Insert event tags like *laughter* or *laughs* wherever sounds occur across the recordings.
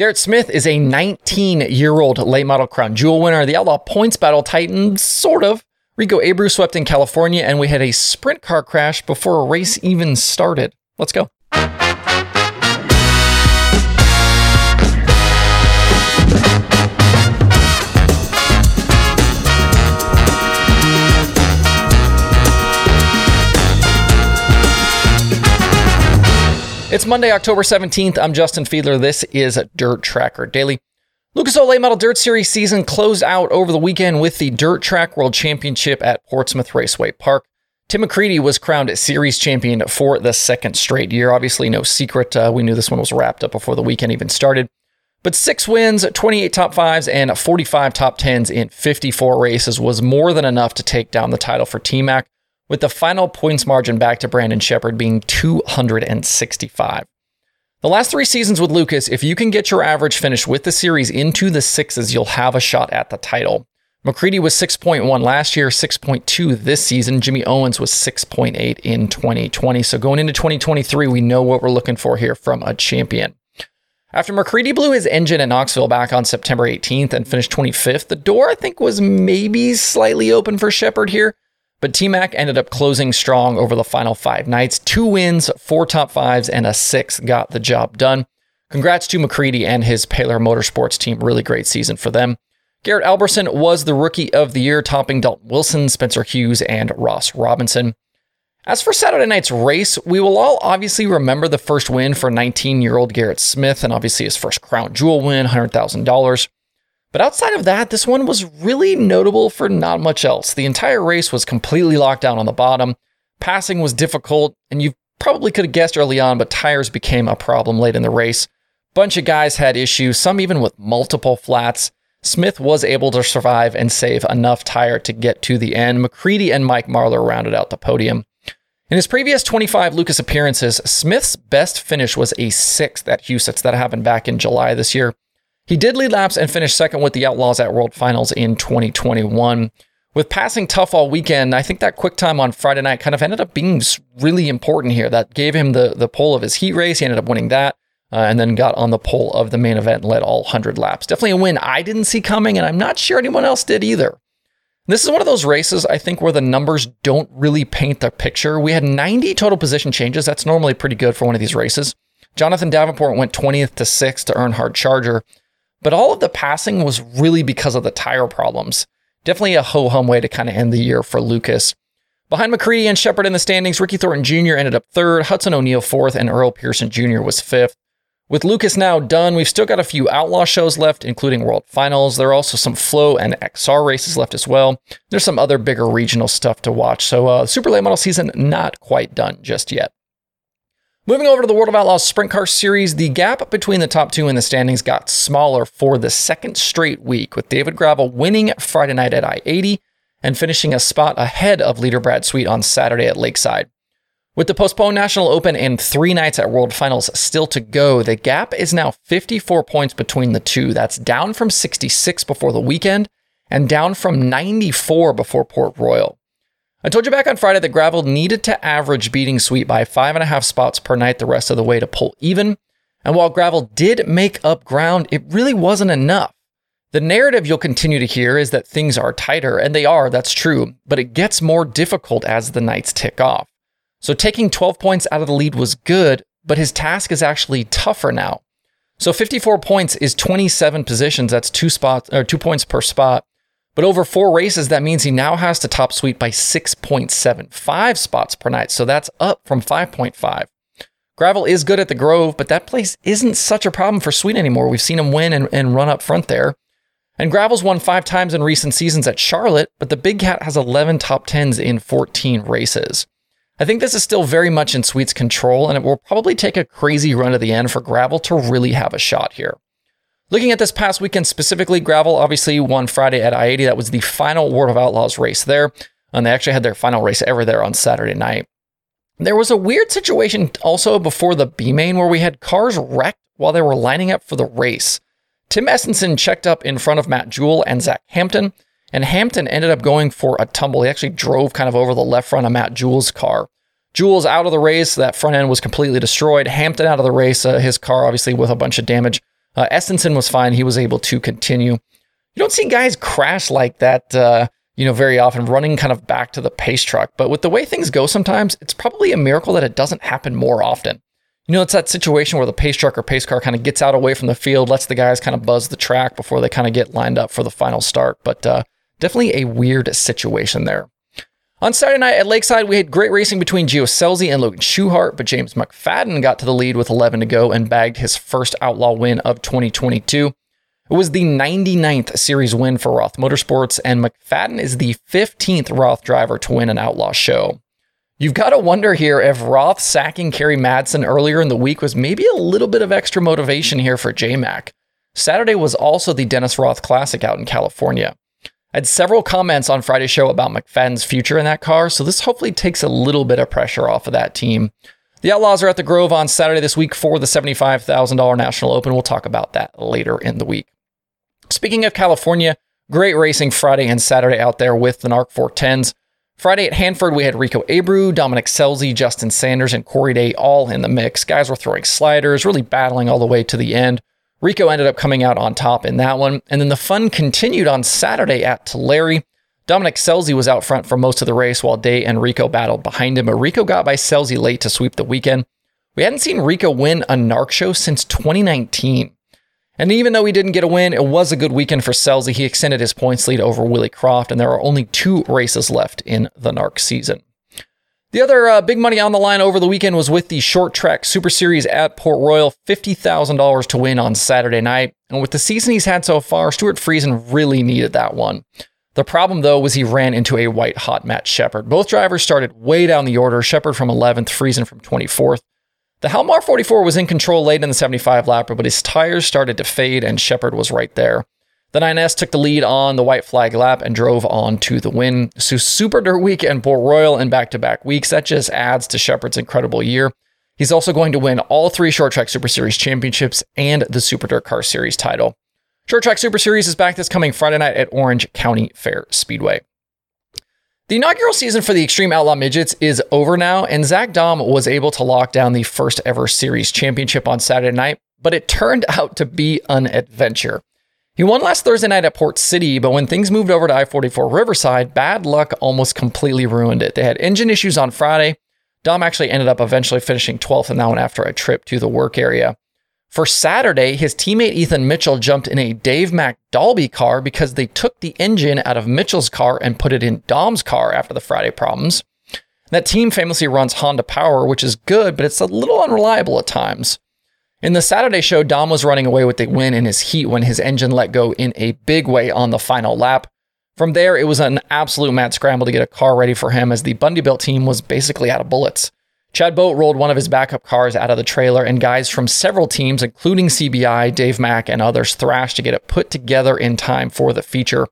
Garrett Smith is a 19 year old late model crown jewel winner. The Outlaw Points Battle Titan, sort of. Rico Abreu swept in California, and we had a sprint car crash before a race even started. Let's go. It's Monday, October 17th. I'm Justin Fiedler. This is Dirt Tracker Daily. Lucas Late Model Dirt Series season closed out over the weekend with the Dirt Track World Championship at Portsmouth Raceway Park. Tim McCreadie was crowned series champion for the second straight year. Obviously, no secret. Uh, we knew this one was wrapped up before the weekend even started. But six wins, 28 top fives, and 45 top tens in 54 races was more than enough to take down the title for T Mac with the final points margin back to Brandon Sheppard being 265. The last three seasons with Lucas, if you can get your average finish with the series into the sixes, you'll have a shot at the title. McCreadie was 6.1 last year, 6.2 this season. Jimmy Owens was 6.8 in 2020. So going into 2023, we know what we're looking for here from a champion. After McCreadie blew his engine at Knoxville back on September 18th and finished 25th, the door I think was maybe slightly open for Sheppard here. But T Mac ended up closing strong over the final five nights. Two wins, four top fives, and a six got the job done. Congrats to McCreadie and his Paylor Motorsports team. Really great season for them. Garrett Alberson was the rookie of the year, topping Dalton Wilson, Spencer Hughes, and Ross Robinson. As for Saturday night's race, we will all obviously remember the first win for 19 year old Garrett Smith and obviously his first crown jewel win, $100,000. But outside of that, this one was really notable for not much else. The entire race was completely locked down on the bottom. Passing was difficult, and you probably could have guessed early on, but tires became a problem late in the race. Bunch of guys had issues, some even with multiple flats. Smith was able to survive and save enough tire to get to the end. McCreadie and Mike Marlar rounded out the podium. In his previous 25 Lucas appearances, Smith's best finish was a sixth at Huset's. That happened back in July this year. He did lead laps and finish second with the Outlaws at World Finals in 2021. With passing tough all weekend, I think that quick time on Friday night kind of ended up being really important here. That gave him the, the pole of his heat race. He ended up winning that uh, and then got on the pole of the main event and led all 100 laps. Definitely a win I didn't see coming, and I'm not sure anyone else did either. This is one of those races, I think, where the numbers don't really paint the picture. We had 90 total position changes. That's normally pretty good for one of these races. Jonathan Davenport went 20th to 6th to earn hard charger. But all of the passing was really because of the tire problems. Definitely a ho hum way to kind of end the year for Lucas. Behind McCreadie and Sheppard in the standings, Ricky Thornton Jr. ended up third, Hudson O'Neal fourth, and Earl Pearson Jr. was fifth. With Lucas now done, we've still got a few outlaw shows left, including World Finals. There are also some Flo and XR races left as well. There's some other bigger regional stuff to watch. So, uh, Super Late Model season not quite done just yet. Moving over to the World of Outlaws Sprint Car Series, the gap between the top two in the standings got smaller for the second straight week, with David Gravel winning Friday night at I 80 and finishing a spot ahead of leader Brad Sweet on Saturday at Lakeside. With the postponed National Open and three nights at World Finals still to go, the gap is now 54 points between the two. That's down from 66 before the weekend and down from 94 before Port Royal. I told you back on Friday that Gravel needed to average beating Sweet by five and a half spots per night the rest of the way to pull even. And while Gravel did make up ground, it really wasn't enough. The narrative you'll continue to hear is that things are tighter, and they are, that's true, but it gets more difficult as the nights tick off. So taking 12 points out of the lead was good, but his task is actually tougher now. So 54 points is 27 positions, that's two spots or 2 points per spot. But over four races, that means he now has to top Sweet by 6.75 spots per night. So that's up from 5.5. Gravel is good at the Grove, but that place isn't such a problem for Sweet anymore. We've seen him win and, and run up front there. And Gravel's won five times in recent seasons at Charlotte, but the Big Cat has 11 top 10s in 14 races. I think this is still very much in Sweet's control, and it will probably take a crazy run to the end for Gravel to really have a shot here. Looking at this past weekend specifically, Gravel obviously won Friday at I 80. That was the final World of Outlaws race there. And they actually had their final race ever there on Saturday night. There was a weird situation also before the B main where we had cars wrecked while they were lining up for the race. Tim Estenson checked up in front of Matt Juhl and Zach Hampton, and Hampton ended up going for a tumble. He actually drove kind of over the left front of Matt Juhl's car. Juhl's out of the race. That front end was completely destroyed. Hampton out of the race. Uh, his car, obviously, with a bunch of damage Uh, Estenson was fine. He was able to continue. You don't see guys crash like that, uh, you know, very often running kind of back to the pace truck. But with the way things go sometimes, it's probably a miracle that it doesn't happen more often. You know, it's that situation where the pace truck or pace car kind of gets out away from the field, lets the guys kind of buzz the track before they kind of get lined up for the final start. But uh, definitely a weird situation there. On Saturday night at Lakeside, we had great racing between Gio Scelzi and Logan Schuchart, but James McFadden got to the lead with 11 to go and bagged his first outlaw win of 2022. It was the 99th series win for Roth Motorsports, and McFadden is the 15th Roth driver to win an outlaw show. You've got to wonder here if Roth sacking Kerry Madsen earlier in the week was maybe a little bit of extra motivation here for JMac. Saturday was also the Dennis Roth Classic out in California. I had several comments on Friday's show about McFadden's future in that car, so this hopefully takes a little bit of pressure off of that team. The Outlaws are at the Grove on Saturday this week for the $75,000 National Open. We'll talk about that later in the week. Speaking of California, great racing Friday and Saturday out there with the NARC 410s. Friday at Hanford, we had Rico Abreu, Dominic Scelzi, Justin Sanders, and Corey Day all in the mix. Guys were throwing sliders, really battling all the way to the end. Rico ended up coming out on top in that one. And then the fun continued on Saturday at Tulare. Dominic Scelzi was out front for most of the race while Day and Rico battled behind him, but Rico got by Scelzi late to sweep the weekend. We hadn't seen Rico win a NARC show since 2019. And even though he didn't get a win, it was a good weekend for Scelzi. He extended his points lead over Willie Croft, and there are only two races left in the NARC season. The other uh, big money on the line over the weekend was with the short track Super Series at Port Royal, $50,000 to win on Saturday night. And with the season he's had so far, Stewart Friesen really needed that one. The problem, though, was he ran into a white hot Matt Sheppard. Both drivers started way down the order, Sheppard from 11th, Friesen from 24th. The Halmar 44 was in control late in the 75 lapper, but his tires started to fade and Sheppard was right there. The 9S took the lead on the white flag lap and drove on to the win. So Super Dirt Week and Port Royal in back-to-back weeks. That just adds to Sheppard's incredible year. He's also going to win all three Short Track Super Series championships and the Super Dirt Car Series title. Short Track Super Series is back this coming Friday night at Orange County Fair Speedway. The inaugural season for the Extreme Outlaw Midgets is over now, and Zach Daum was able to lock down the first ever series championship on Saturday night, but it turned *laughs* out to be an adventure. He won last Thursday night at Port City, but when things moved over to I 44 Riverside, bad luck almost completely ruined it. They had engine issues on Friday. Daum actually ended up eventually finishing 12th in that one after a trip to the work area. For Saturday, his teammate Ethan Mitchell jumped in a Dave Mack Dalby car because they took the engine out of Mitchell's car and put it in Daum's car after the Friday problems. That team famously runs Honda Power, which is good, but it's a little unreliable at times. In the Saturday show, Daum was running away with the win in his heat when his engine let go in a big way on the final lap. From there, it was an absolute mad scramble to get a car ready for him as the Bundybilt team was basically out of bullets. Chad Boat rolled one of his backup cars out of the trailer, and guys from several teams, including CBI, Dave Mack, and others, thrashed to get it put together in time for the feature.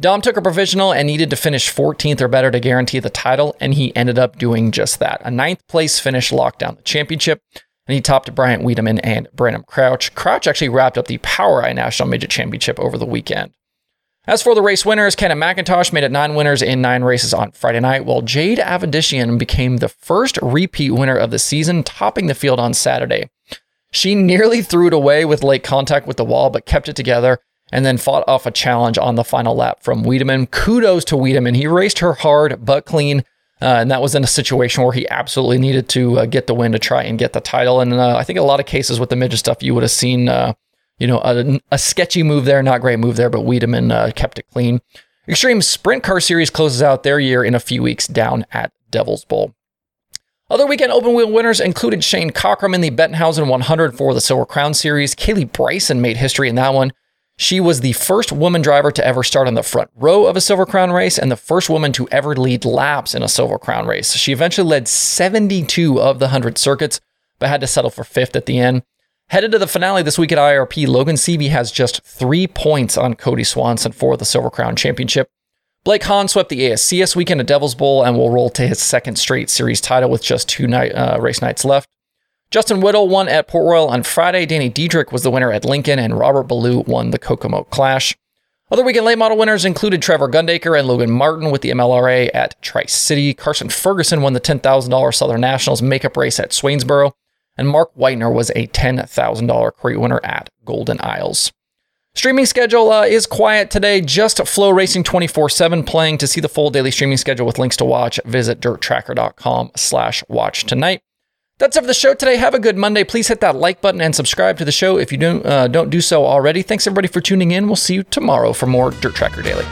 Daum took a provisional and needed to finish 14th or better to guarantee the title, and he ended up doing just that. A ninth place finish locked down the championship and he topped Bryant Wiedeman and Brenham Crouch. Crouch actually wrapped up the POWRi National Midget Championship over the weekend. As for the race winners, Cannon McIntosh made it nine winners in nine races on Friday night, while Jade Avedisian became the first repeat winner of the season, topping the field on Saturday. She nearly threw it away with late contact with the wall, but kept it together and then fought off a challenge on the final lap from Wiedeman. Kudos to Wiedeman. He raced her hard but clean uh, and that was in a situation where he absolutely needed to uh, get the win to try and get the title. And uh, I think a lot of cases with the midget stuff, you would have seen, uh, you know, a, a, sketchy move there, not great move there, but Wiedeman uh, kept it clean. Extreme Sprint Car Series closes out their year in a few weeks down at Devil's Bowl. Other weekend open wheel winners included Shane Cockrum in the Bettenhausen 100 for the Silver Crown Series. Kaylee Bryson made history in that one. She was the first woman driver to ever start on the front row of a Silver Crown race and the first woman to ever lead laps in a Silver Crown race. She eventually led 72 of the 100 circuits, but had to settle for fifth at the end. Headed to the finale this week at IRP, Logan Seavey has just three points on Kody Swanson for the Silver Crown Championship. Blake Hahn swept the ASCS weekend at Devil's Bowl and will roll to his second straight series title with just two night, uh, race nights left. Justin Whittall won at Port Royal on Friday. Danny Dietrich was the winner at Lincoln, and Robert Ballou won the Kokomo Clash. Other weekend late model winners included Trevor Gundaker and Logan Martin with the MLRA at Tri City. Carson Ferguson won the $10,000 Southern Nationals makeup race at Swainsboro. and Mark Whitener was a $10,000 crate winner at Golden Isles. Streaming schedule uh, is quiet today. Just Flo Racing 24/7 playing. To see the full daily streaming schedule with links to watch, visit dirttracker.com/slash/watch tonight. That's it for the show today. Have a good Monday. Please hit that like button and subscribe to the show if you don't uh, don't do so already. Thanks everybody for tuning in. We'll see you tomorrow for more Dirt Tracker Daily.